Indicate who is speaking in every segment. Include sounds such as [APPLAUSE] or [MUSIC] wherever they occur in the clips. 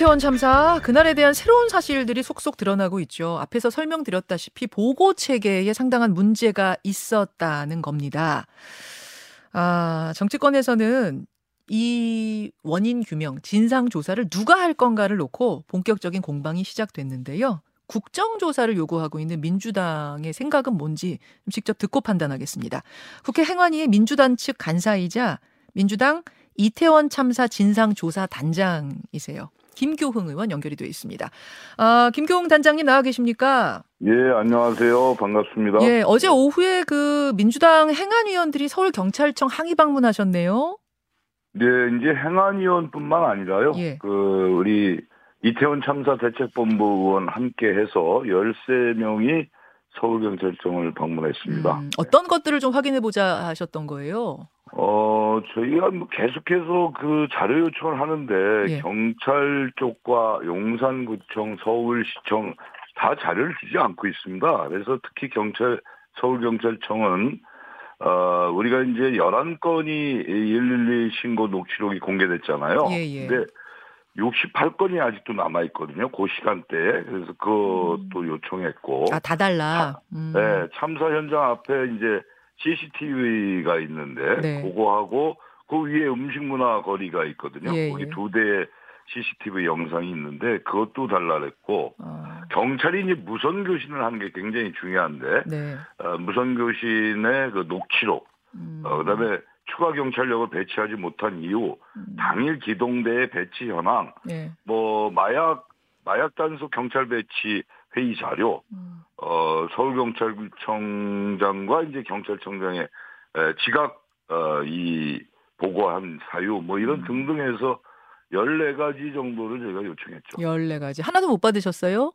Speaker 1: 이태원 참사 그날에 대한 새로운 사실들이 속속 드러나고 있죠. 앞에서 설명드렸다시피 보고 체계에 상당한 문제가 있었다는 겁니다. 아, 정치권에서는 이 원인 규명, 진상 조사를 누가 할 건가를 놓고 본격적인 공방이 시작됐는데요. 국정조사를 요구하고 있는 민주당의 생각은 뭔지 직접 듣고 판단하겠습니다. 국회 행안위의 민주당 측 간사이자 민주당 이태원 참사 진상조사 단장이세요. 김교흥 의원 연결이 되어 있습니다. 아, 김교흥 단장님 나와 계십니까?
Speaker 2: 예, 안녕하세요. 반갑습니다.
Speaker 1: 예, 어제 오후에 그 민주당 행안위원들이 서울 경찰청 항의 방문하셨네요.
Speaker 2: 네, 이제 행안위원뿐만 아니라요.
Speaker 1: 예.
Speaker 2: 그 우리 이태원 참사 대책본부 의원 함께 해서 13명이 서울경찰청을 방문했습니다.
Speaker 1: 음, 어떤 것들을 좀 확인해 보자 하셨던 거예요?
Speaker 2: 어, 저희가 뭐 계속해서 그 자료 요청을 하는데
Speaker 1: 예.
Speaker 2: 경찰 쪽과 용산구청, 서울시청 다 자료를 주지 않고 있습니다. 그래서 특히 경찰 서울경찰청은 어, 우리가 이제 11건이 112 신고 녹취록이 공개됐잖아요.
Speaker 1: 예, 예.
Speaker 2: 근데 68건이 아직도 남아 있거든요. 그 시간대에. 그래서 그것도 요청했고.
Speaker 1: 아, 다 달라. 음.
Speaker 2: 네, 참사 현장 앞에 이제 CCTV가 있는데
Speaker 1: 네.
Speaker 2: 그거하고 그 위에 음식 문화 거리가 있거든요.
Speaker 1: 예,
Speaker 2: 거기
Speaker 1: 예.
Speaker 2: 두 대의 CCTV 영상이 있는데 그것도 달라랬고
Speaker 1: 어,
Speaker 2: 경찰이 이제 무선 교신을 하는 게 굉장히 중요한데
Speaker 1: 네.
Speaker 2: 어, 무선 교신의 그 녹취록
Speaker 1: 음,
Speaker 2: 어, 그다음에 추가 경찰력을 배치하지 못한 이유
Speaker 1: 음,
Speaker 2: 당일 기동대의 배치 현황
Speaker 1: 네.
Speaker 2: 뭐 마약 마약 단속 경찰 배치 회의 자료
Speaker 1: 음,
Speaker 2: 어, 서울경찰청장과 이제 경찰청장의 에, 지각, 어, 이, 보고한 사유, 뭐 이런
Speaker 1: 음.
Speaker 2: 등등해서 14가지 정도를 저희가 요청했죠.
Speaker 1: 14가지. 하나도 못 받으셨어요?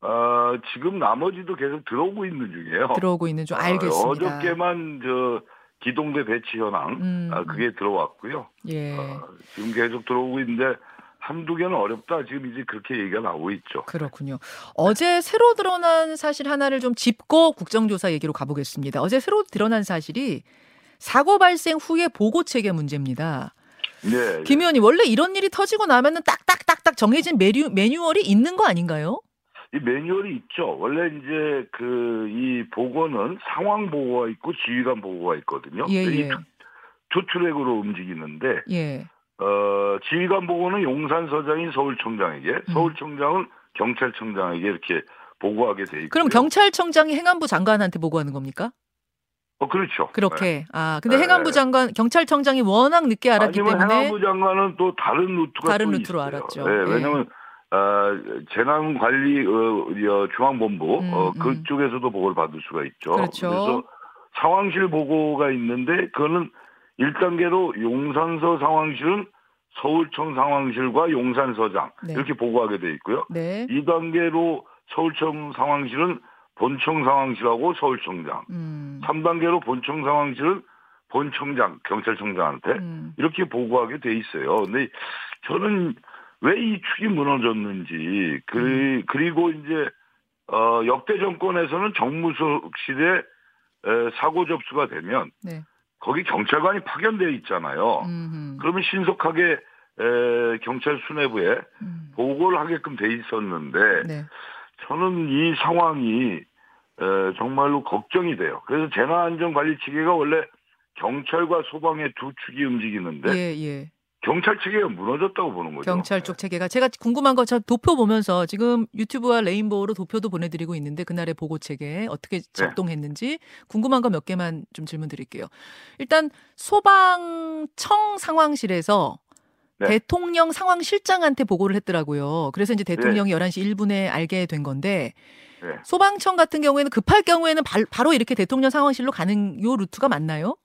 Speaker 2: 아, 지금 나머지도 계속 들어오고 있는 중이에요.
Speaker 1: 들어오고 있는 줄
Speaker 2: 어,
Speaker 1: 알겠습니다.
Speaker 2: 어저께만 저, 기동대 배치 현황,
Speaker 1: 음,
Speaker 2: 아, 그게 들어왔고요.
Speaker 1: 예.
Speaker 2: 어, 지금 계속 들어오고 있는데, 한두 개는 어렵다. 지금 이제 그렇게 얘기가 나오고 있죠.
Speaker 1: 그렇군요. 어제 새로 드러난 사실 하나를 좀 짚고 국정조사 얘기로 가보겠습니다. 어제 새로 드러난 사실이 사고 발생 후의 보고 체계 문제입니다.
Speaker 2: 네.
Speaker 1: 김 의원님, 원래 이런 일이 터지고 나면은 딱딱딱딱 정해진 메뉴, 매뉴얼이 있는 거 아닌가요?
Speaker 2: 이 매뉴얼이 있죠. 원래 이제 그 이 보고는 상황 보고가 있고 지휘관 보고가 있거든요.
Speaker 1: 예,
Speaker 2: 이
Speaker 1: 예.
Speaker 2: 두, 두 트랙으로 움직이는데
Speaker 1: 예.
Speaker 2: 어, 지휘관 보고는 용산 서장인 서울청장에게,
Speaker 1: 음.
Speaker 2: 서울청장은 경찰청장에게 이렇게 보고하게 돼 있고.
Speaker 1: 그럼 경찰청장이 행안부 장관한테 보고하는 겁니까?
Speaker 2: 어 그렇죠. 네.
Speaker 1: 그렇게. 아, 근데
Speaker 2: 네.
Speaker 1: 행안부 장관, 경찰청장이 워낙 늦게 알았기
Speaker 2: 아니면
Speaker 1: 때문에
Speaker 2: 행안부 장관은 또 다른 루트가
Speaker 1: 다른
Speaker 2: 또
Speaker 1: 루트로
Speaker 2: 있어요.
Speaker 1: 알았죠.
Speaker 2: 네,
Speaker 1: 예.
Speaker 2: 왜냐하면 어, 재난관리 어, 어, 중앙본부
Speaker 1: 음,
Speaker 2: 어,
Speaker 1: 음.
Speaker 2: 그쪽에서도 보고를 받을 수가 있죠.
Speaker 1: 그렇죠.
Speaker 2: 래서 상황실 보고가 있는데 그거는 1단계로 용산서 상황실은 서울청 상황실과 용산서장
Speaker 1: 네.
Speaker 2: 이렇게 보고하게 돼 있고요.
Speaker 1: 네.
Speaker 2: 2단계로 서울청 상황실은 본청 상황실하고 서울청장.
Speaker 1: 음.
Speaker 2: 3단계로 본청 상황실은 본청장, 경찰청장한테
Speaker 1: 음.
Speaker 2: 이렇게 보고하게 돼 있어요. 근데 저는 왜 이 축이 무너졌는지 그,
Speaker 1: 음.
Speaker 2: 그리고 이제 어, 역대 정권에서는 정무수석실에 에, 사고 접수가 되면
Speaker 1: 네.
Speaker 2: 거기 경찰관이 파견되어 있잖아요.
Speaker 1: 음.
Speaker 2: 그러면 신속하게 에, 경찰 수뇌부에
Speaker 1: 음.
Speaker 2: 보고를 하게끔 돼 있었는데
Speaker 1: 네.
Speaker 2: 저는 이 상황이 에, 정말로 걱정이 돼요. 그래서 재난안전관리체계가 원래 경찰과 소방의 두 축이 움직이는데
Speaker 1: 예, 예.
Speaker 2: 경찰 체계가 무너졌다고 보는 거죠.
Speaker 1: 경찰 쪽 체계가 제가 궁금한 거 저 도표 보면서 지금 유튜브와 레인보우로 도표도 보내드리고 있는데 그날의 보고 체계 어떻게
Speaker 2: 네.
Speaker 1: 작동했는지 궁금한 거 몇 개만 좀 질문 드릴게요. 일단 소방청 상황실에서
Speaker 2: 네.
Speaker 1: 대통령 상황실장한테 보고를 했더라고요. 그래서 이제 대통령이 11시 1분에 알게 된 건데
Speaker 2: 네.
Speaker 1: 소방청 같은 경우에는 급할 경우에는 발- 바로 이렇게 대통령 상황실로 가는 요 루트가 맞나요?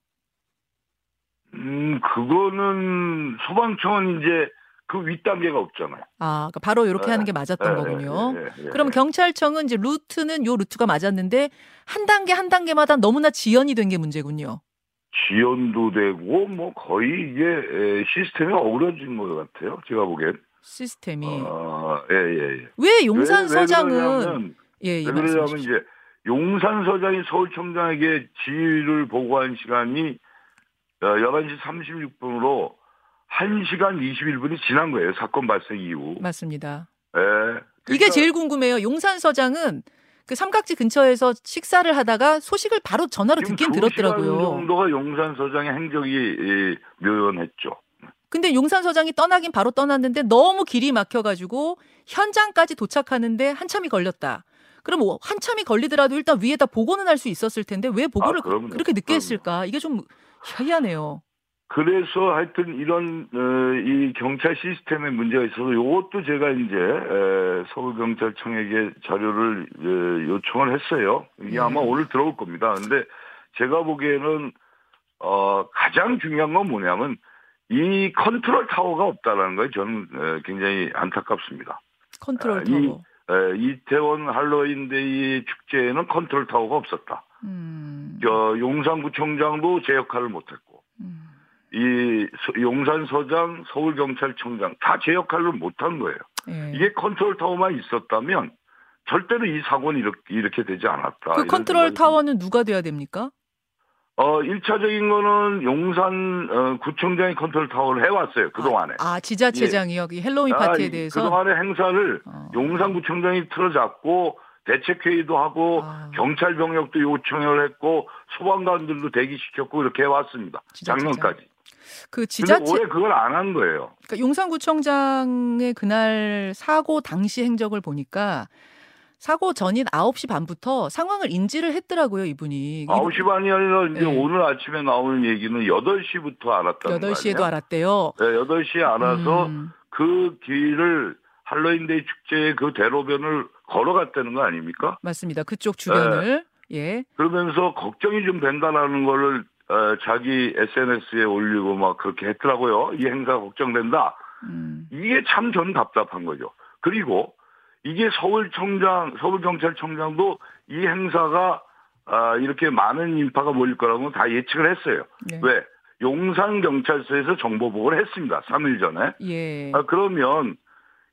Speaker 2: 음, 그거는 소방청은 이제 그 윗단계가 없잖아요.
Speaker 1: 아, 그러니까 바로 이렇게
Speaker 2: 네.
Speaker 1: 하는 게 맞았던
Speaker 2: 예,
Speaker 1: 거군요.
Speaker 2: 예, 예, 예.
Speaker 1: 그럼 경찰청은 이제 루트는 요 루트가 맞았는데 한 단계 한 단계마다 너무나 지연이 된 게 문제군요.
Speaker 2: 지연도 되고 뭐 거의 이게 에, 시스템이 어그러진 것 같아요. 제가 보기엔.
Speaker 1: 시스템이
Speaker 2: 어, 예, 예, 예.
Speaker 1: 왜 용산 서장은 예, 예,
Speaker 2: 왜 그러냐면
Speaker 1: 말씀하십시오.
Speaker 2: 이제 용산 서장이 서울청장에게 지휘를 보고한 시간이 어, 11시 36분으로 1시간 21분이 지난 거예요. 사건 발생 이후.
Speaker 1: 맞습니다.
Speaker 2: 예. 그러니까
Speaker 1: 이게 제일 궁금해요. 용산 서장은 그 삼각지 근처에서 식사를 하다가 소식을 바로 전화로 듣긴
Speaker 2: 두
Speaker 1: 들었더라고요.
Speaker 2: 정도가 용산 서장의 행적이 예, 묘연했죠.
Speaker 1: 근데 용산 서장이 떠나긴 바로 떠났는데 너무 길이 막혀가지고 현장까지 도착하는데 한참이 걸렸다. 그럼 뭐 한참이 걸리더라도 일단 위에다 보고는 할 수 있었을 텐데 왜 보고를
Speaker 2: 아.
Speaker 1: 그렇게 늦게
Speaker 2: 그럼요.
Speaker 1: 했을까? 이게 좀 희한해요.
Speaker 2: 그래서 하여튼 이런 어, 이 경찰 시스템에 문제가 있어서 이것도 제가 이제 에, 서울 경찰청에게 자료를 에, 요청을 했어요. 이게
Speaker 1: 예.
Speaker 2: 아마 오늘 들어올 겁니다. 근데 제가 보기에는 어, 가장 중요한 건 뭐냐면 이 컨트롤 타워가 없다라는 거에 저는 에, 굉장히 안타깝습니다.
Speaker 1: 컨트롤
Speaker 2: 아, 이-
Speaker 1: 타워.
Speaker 2: 에, 이태원 할로윈데이 축제에는 컨트롤 타워가 없었다.
Speaker 1: 음,
Speaker 2: 저 용산구청장도 제 역할을 못했고
Speaker 1: 음,
Speaker 2: 이 서- 용산서장, 서울경찰청장 다 제 역할을 못한 거예요.
Speaker 1: 예.
Speaker 2: 이게 컨트롤 타워만 있었다면 절대로 이 사고는 이렇게, 이렇게 되지 않았다.
Speaker 1: 그 컨트롤 타워는 누가 돼야 됩니까?
Speaker 2: 어, 1차적인 거는 용산 어, 구청장이 컨트롤 타워를 해왔어요. 그동안에.
Speaker 1: 아, 아, 지자체장이요. 이 헬로윈
Speaker 2: 아,
Speaker 1: 파티에
Speaker 2: 이-
Speaker 1: 대해서.
Speaker 2: 그동안의 행사를
Speaker 1: 어.
Speaker 2: 용산 구청장이 틀어잡고 대책회의도 하고
Speaker 1: 아.
Speaker 2: 경찰 병력도 요청을 했고 소방관들도 대기시켰고 이렇게 해왔습니다.
Speaker 1: 지자체장.
Speaker 2: 작년까지.
Speaker 1: 그 지자체
Speaker 2: 올해 그걸 안 한 거예요.
Speaker 1: 그러니까 용산구청장의 그날 사고 당시 행적을 보니까 사고 전인 9시 반부터 상황을 인지를 했더라고요, 이분이.
Speaker 2: 9시 반이 아니라 이제
Speaker 1: 네.
Speaker 2: 오늘 아침에 나오는 얘기는 8시부터 알았다는
Speaker 1: 8시에도
Speaker 2: 거 아니에요?
Speaker 1: 알았대요.
Speaker 2: 네, 8시에 알아서
Speaker 1: 음,
Speaker 2: 그 길을 할로윈데이 축제의 그 대로변을 걸어갔다는 거 아닙니까?
Speaker 1: 맞습니다. 그쪽 주변을.
Speaker 2: 네.
Speaker 1: 예.
Speaker 2: 그러면서 걱정이 좀 된다라는 거를 어, 자기 SNS에 올리고 막 그렇게 했더라고요. 이 행사 걱정된다.
Speaker 1: 음.
Speaker 2: 이게 참 저는 답답한 거죠. 그리고 이게 서울청장, 서울경찰청장도 이 행사가 아, 이렇게 많은 인파가 몰릴 거라고 다 예측을 했어요.
Speaker 1: 네.
Speaker 2: 왜? 용산경찰서에서 정보 보고를 했습니다. 3일 전에.
Speaker 1: 예.
Speaker 2: 아, 그러면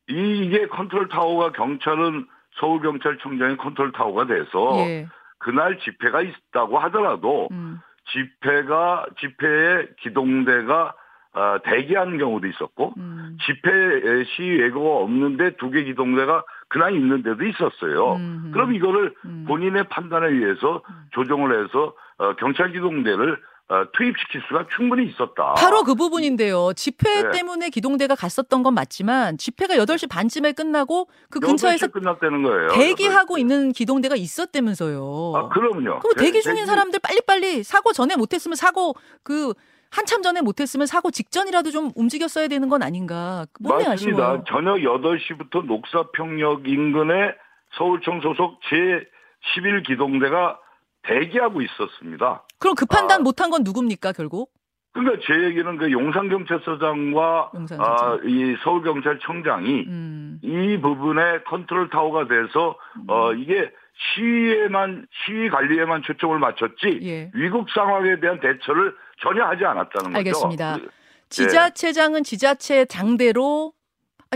Speaker 2: 이- 이게 컨트롤 타워가 경찰은 서울경찰청장의 컨트롤 타워가 돼서
Speaker 1: 예.
Speaker 2: 그날 집회가 있다고 하더라도
Speaker 1: 음.
Speaker 2: 집회가 집회에 기동대가 아, 대기하는 경우도 있었고
Speaker 1: 음.
Speaker 2: 집회 시위 예고가 없는데 두 개 기동대가 그날 있는 데도 있었어요.
Speaker 1: 음.
Speaker 2: 그럼 이거를
Speaker 1: 음.
Speaker 2: 본인의 판단에 의해서 조정을 해서 어, 경찰 기동대를 어, 투입시킬 수가 충분히 있었다.
Speaker 1: 바로 그 부분인데요. 집회
Speaker 2: 네.
Speaker 1: 때문에 기동대가 갔었던 건 맞지만 집회가 8시 반쯤에 끝나고 그
Speaker 2: 8시에
Speaker 1: 근처에서
Speaker 2: 끝났다는 거예요.
Speaker 1: 대기하고
Speaker 2: 8시.
Speaker 1: 있는 기동대가 있었다면서요.
Speaker 2: 아, 그럼요.
Speaker 1: 그럼 대기
Speaker 2: 대-
Speaker 1: 중인
Speaker 2: 대기-
Speaker 1: 사람들 빨리빨리 사고 전에 못했으면 사고 그 한참 전에 못했으면 사고 직전이라도 좀 움직였어야 되는 건 아닌가. 뭔데
Speaker 2: 맞습니다.
Speaker 1: 아쉬워요.
Speaker 2: 저녁 8시부터 녹사평역 인근에 서울청 소속 제11 기동대가 대기하고 있었습니다.
Speaker 1: 그럼 그 판단
Speaker 2: 아.
Speaker 1: 못한 건 누굽니까 결국?
Speaker 2: 그러니까 제 얘기는 그 용산경찰서장과
Speaker 1: 용산서장.
Speaker 2: 아, 이 서울경찰청장이
Speaker 1: 음.
Speaker 2: 이 부분에 컨트롤 타워가 돼서 어 이게 시위에만 시위 관리에만 초점을 맞췄지
Speaker 1: 예.
Speaker 2: 위급 상황에 대한 대처를 전혀 하지 않았다는 거죠.
Speaker 1: 알겠습니다.
Speaker 2: 그-
Speaker 1: 지자체장은 지자체 장대로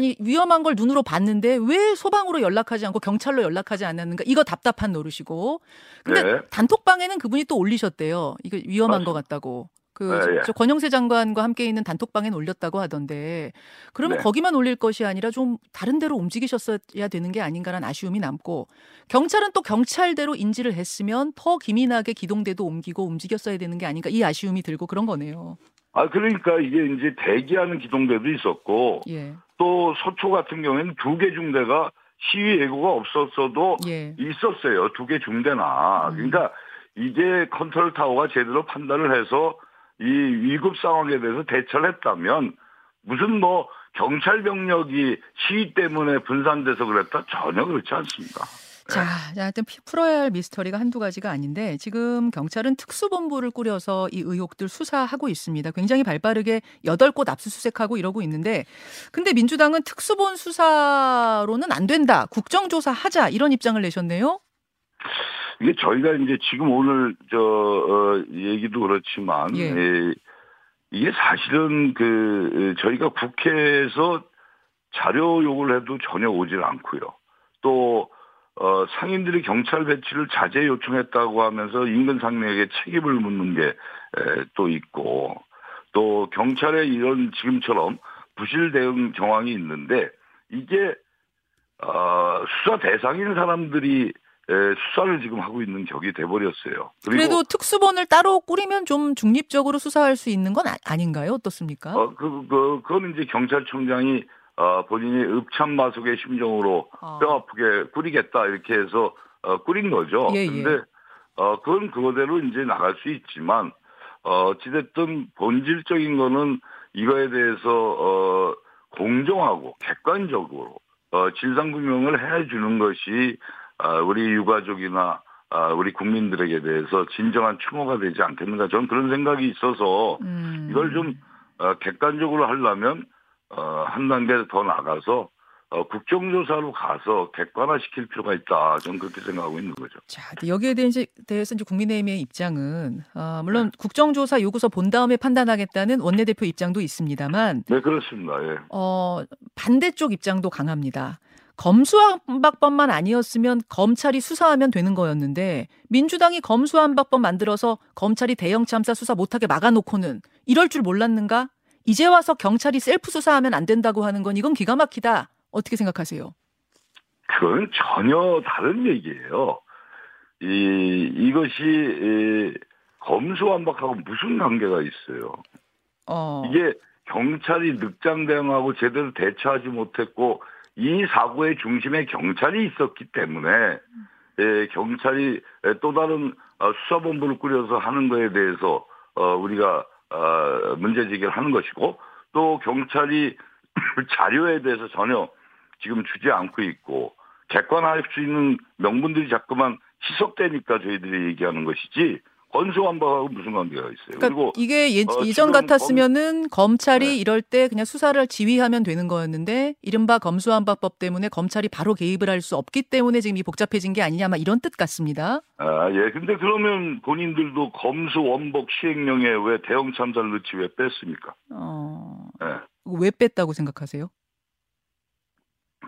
Speaker 1: 아니 위험한 걸 눈으로 봤는데 왜 소방으로 연락하지 않고 경찰로 연락하지 않았는가? 이거 답답한 노릇이고. 근데
Speaker 2: 네.
Speaker 1: 단톡방에는 그분이 또 올리셨대요. 이거 위험한 것 같다고. 그
Speaker 2: 네, 예.
Speaker 1: 저 권영세 장관과 함께 있는 단톡방에 올렸다고 하던데 그러면
Speaker 2: 네.
Speaker 1: 거기만 올릴 것이 아니라 좀 다른 데로 움직이셨어야 되는 게 아닌가라는 아쉬움이 남고 경찰은 또 경찰대로 인지를 했으면 더 기민하게 기동대도 옮기고 움직였어야 되는 게 아닌가 이 아쉬움이 들고 그런 거네요.
Speaker 2: 아 그러니까 이게 이제 대기하는 기동대도 있었고
Speaker 1: 예.
Speaker 2: 또 서초 같은 경우에는 두 개 중대가 시위 예고가 없었어도
Speaker 1: 예.
Speaker 2: 있었어요. 두 개 중대나.
Speaker 1: 음.
Speaker 2: 그러니까 이게 컨트롤 타워가 제대로 판단을 해서 이 위급 상황에 대해서 대처를 했다면 무슨 뭐 경찰 병력이 시위 때문에 분산돼서 그랬다 전혀 그렇지 않습니다.
Speaker 1: 자, 자, 하여튼 피- 풀어야 할 미스터리가 한두 가지가 아닌데 지금 경찰은 특수본부를 꾸려서 이 의혹들 수사하고 있습니다. 굉장히 발빠르게 여덟 곳 압수수색하고 이러고 있는데 근데 민주당은 특수본 수사로는 안 된다. 국정조사 하자. 이런 입장을 내셨네요.
Speaker 2: 이게 저희가 이제 지금 오늘 저 어, 얘기도 그렇지만
Speaker 1: 예.
Speaker 2: 예, 이게 사실은 그 에, 저희가 국회에서 자료 요구를 해도 전혀 오질 않고요. 또 어, 상인들이 경찰 배치를 자제 요청했다고 하면서 인근 상인에게 책임을 묻는 게 또 있고 또 경찰의 이런 지금처럼 부실 대응 정황이 있는데 이게 어, 수사 대상인 사람들이 에, 수사를 지금 하고 있는 격이 돼버렸어요.
Speaker 1: 그래도 특수본을 따로 꾸리면 좀 중립적으로 수사할 수 있는 건 아, 닌가요 어떻습니까?
Speaker 2: 어, 그, 그, 그건 이제 경찰청장이 어, 본인이 읍참 마속의 심정으로 어. 뼈 아프게 꾸리겠다 이렇게 해서 어, 꾸린 거죠. 예, 예. 근데 어, 그건 그거대로 이제 나갈 수 있지만 어, 어찌됐든 본질적인 거는 이거에 대해서 어, 공정하고 객관적으로 어, 진상규명을 해주는 것이 어, 우리 유가족이나 어, 우리 국민들에게 대해서 진정한 추모가 되지 않겠는가 저는 그런 생각이 있어서 음. 이걸 좀 어, 객관적으로 하려면 어, 한 단계 더 나가서 어, 국정조사로 가서 객관화시킬 필요가 있다. 저는 그렇게 생각하고 있는 거죠.
Speaker 1: 자, 여기에 대해서, 대해서 이제 국민의힘의 입장은 어, 물론 네. 국정조사 요구서 본 다음에 판단하겠다는 원내대표 입장도 있습니다만,
Speaker 2: 네 그렇습니다. 예.
Speaker 1: 어, 반대쪽 입장도 강합니다. 검수한박법만 아니었으면 검찰이 수사하면 되는 거였는데 민주당이 검수한박법 만들어서 검찰이 대형 참사 수사 못하게 막아놓고는 이럴 줄 몰랐는가? 이제 와서 경찰이 셀프 수사하면 안 된다고 하는 건 이건 기가 막히다. 어떻게 생각하세요?
Speaker 2: 그건 전혀 다른 얘기예요. 이 이것이 이, 검수완박하고 무슨 관계가 있어요? 어. 이게 경찰이 늑장 대응하고 제대로 대처하지 못했고 이 사고의 중심에 경찰이 있었기 때문에 예, 경찰이 또 다른 어, 수사본부를 꾸려서 하는 거에 대해서 어, 우리가 어, 문제 제기를 하는 것이고 또 경찰이 [CLEARS THROAT] 자료에 대해서 전혀 지금 주지 않고 있고 객관할 수 있는 명분들이 자꾸만 희석되니까 저희들이 얘기하는 것이지 건수안박하고 무슨 관계가 있어요.
Speaker 1: 그러니까 그리고 이게 예, 어, 전 같았으면은 검... 찰이 네. 이럴 때 그냥 수사를 지휘하면 되는 거였는데 이른바 검수안박법 때문에 검찰이 바로 개입을 할 수 없기 때문에 지금 이 복잡해진 게 아니냐 막 이런 뜻 같습니다.
Speaker 2: 아 예. 근데 그러면 본인들도 검수 원복 시행령에 왜 대형 참사를 넣지 왜 뺐습니까? 어.
Speaker 1: 네. 왜 뺐다고 생각하세요?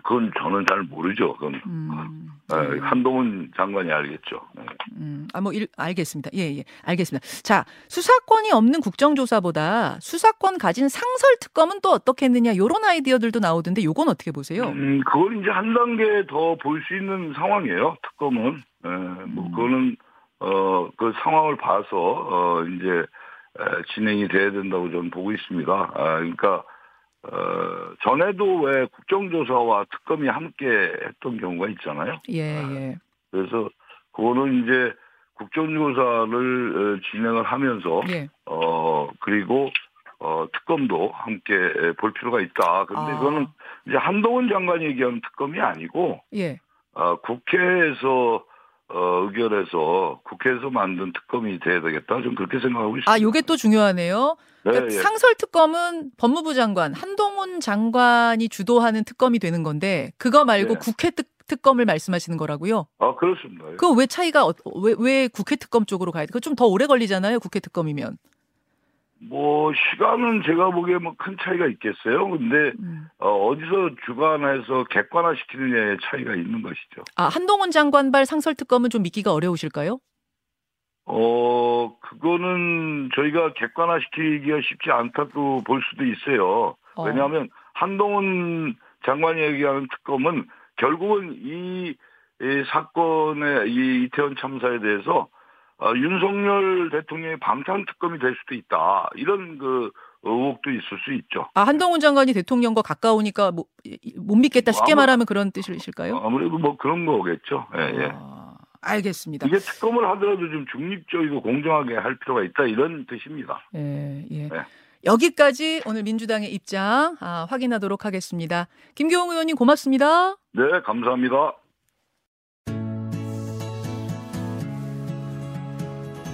Speaker 2: 그건 저는 잘 모르죠. 그건 음, 네. 한동훈 장관이 알겠죠. 네.
Speaker 1: 음, 아, 뭐, 일, 알겠습니다. 예, 예. 알겠습니다. 자, 수사권이 없는 국정조사보다 수사권 가진 상설 특검은 또 어떻겠느냐, 요런 아이디어들도 나오던데 요건 어떻게 보세요?
Speaker 2: 음, 그걸 이제 한 단계 더 볼 수 있는 상황이에요, 특검은. 예, 뭐, 음. 그거는, 어, 그 상황을 봐서, 어, 이제, 진행이 돼야 된다고 저는 보고 있습니다. 아, 그러니까, 어, 전에도 왜 국정조사와 특검이 함께 했던 경우가 있잖아요.
Speaker 1: 예, 아, 예.
Speaker 2: 그래서 그거는 이제 국정조사를 어, 진행을 하면서, 예. 어, 그리고, 어, 특검도 함께 볼 필요가 있다. 근데 아. 이거는 이제 한동훈 장관이 얘기하는 특검이 아니고, 예. 어, 국회에서 어, 의결해서 국회에서 만든 특검이 돼야 되겠다. 좀 그렇게 생각하고 있습니다.
Speaker 1: 아, 요게 또 중요하네요. 그러니까 네, 예. 상설 특검은 법무부 장관 한동훈 장관이 주도하는 특검이 되는 건데 그거 말고 네. 국회 특, 특검을 말씀하시는 거라고요?
Speaker 2: 아 그렇습니다.
Speaker 1: 그왜 차이가 어, 왜, 왜 국회 특검 쪽으로 가야 돼? 그거 좀 더 오래 걸리잖아요. 국회 특검이면.
Speaker 2: 뭐 시간은 제가 보기에 뭐 큰 차이가 있겠어요. 근데 음. 어, 디서 주관해서 객관화시키느냐의 차이가 있는 것이죠.
Speaker 1: 아 한동훈 장관발 상설 특검은 좀 믿기가 어려우실까요?
Speaker 2: 어 그거는 저희가 객관화시키기가 쉽지 않다고 볼 수도 있어요. 어. 왜냐하면 한동훈 장관이 얘기하는 특검은 결국은 이, 이 사건의 이 이태원 참사에 대해서 어, 윤석열 대통령의 방탄 특검이 될 수도 있다. 이런 그 의혹도 있을 수 있죠.
Speaker 1: 아 한동훈 장관이 대통령과 가까우니까 뭐, 못 믿겠다 쉽게 뭐, 말하면 그런 뜻이실까요?
Speaker 2: 아무래도 뭐 그런 거겠죠. 예, 예. 아,
Speaker 1: 알겠습니다.
Speaker 2: 이게 특검을 하더라도 좀 중립적이고 공정하게 할 필요가 있다 이런 뜻입니다.
Speaker 1: 예, 예. 네. 여기까지 오늘 민주당의 입장 아, 확인하도록 하겠습니다. 김교웅 의원님 고맙습니다.
Speaker 2: 네, 감사합니다.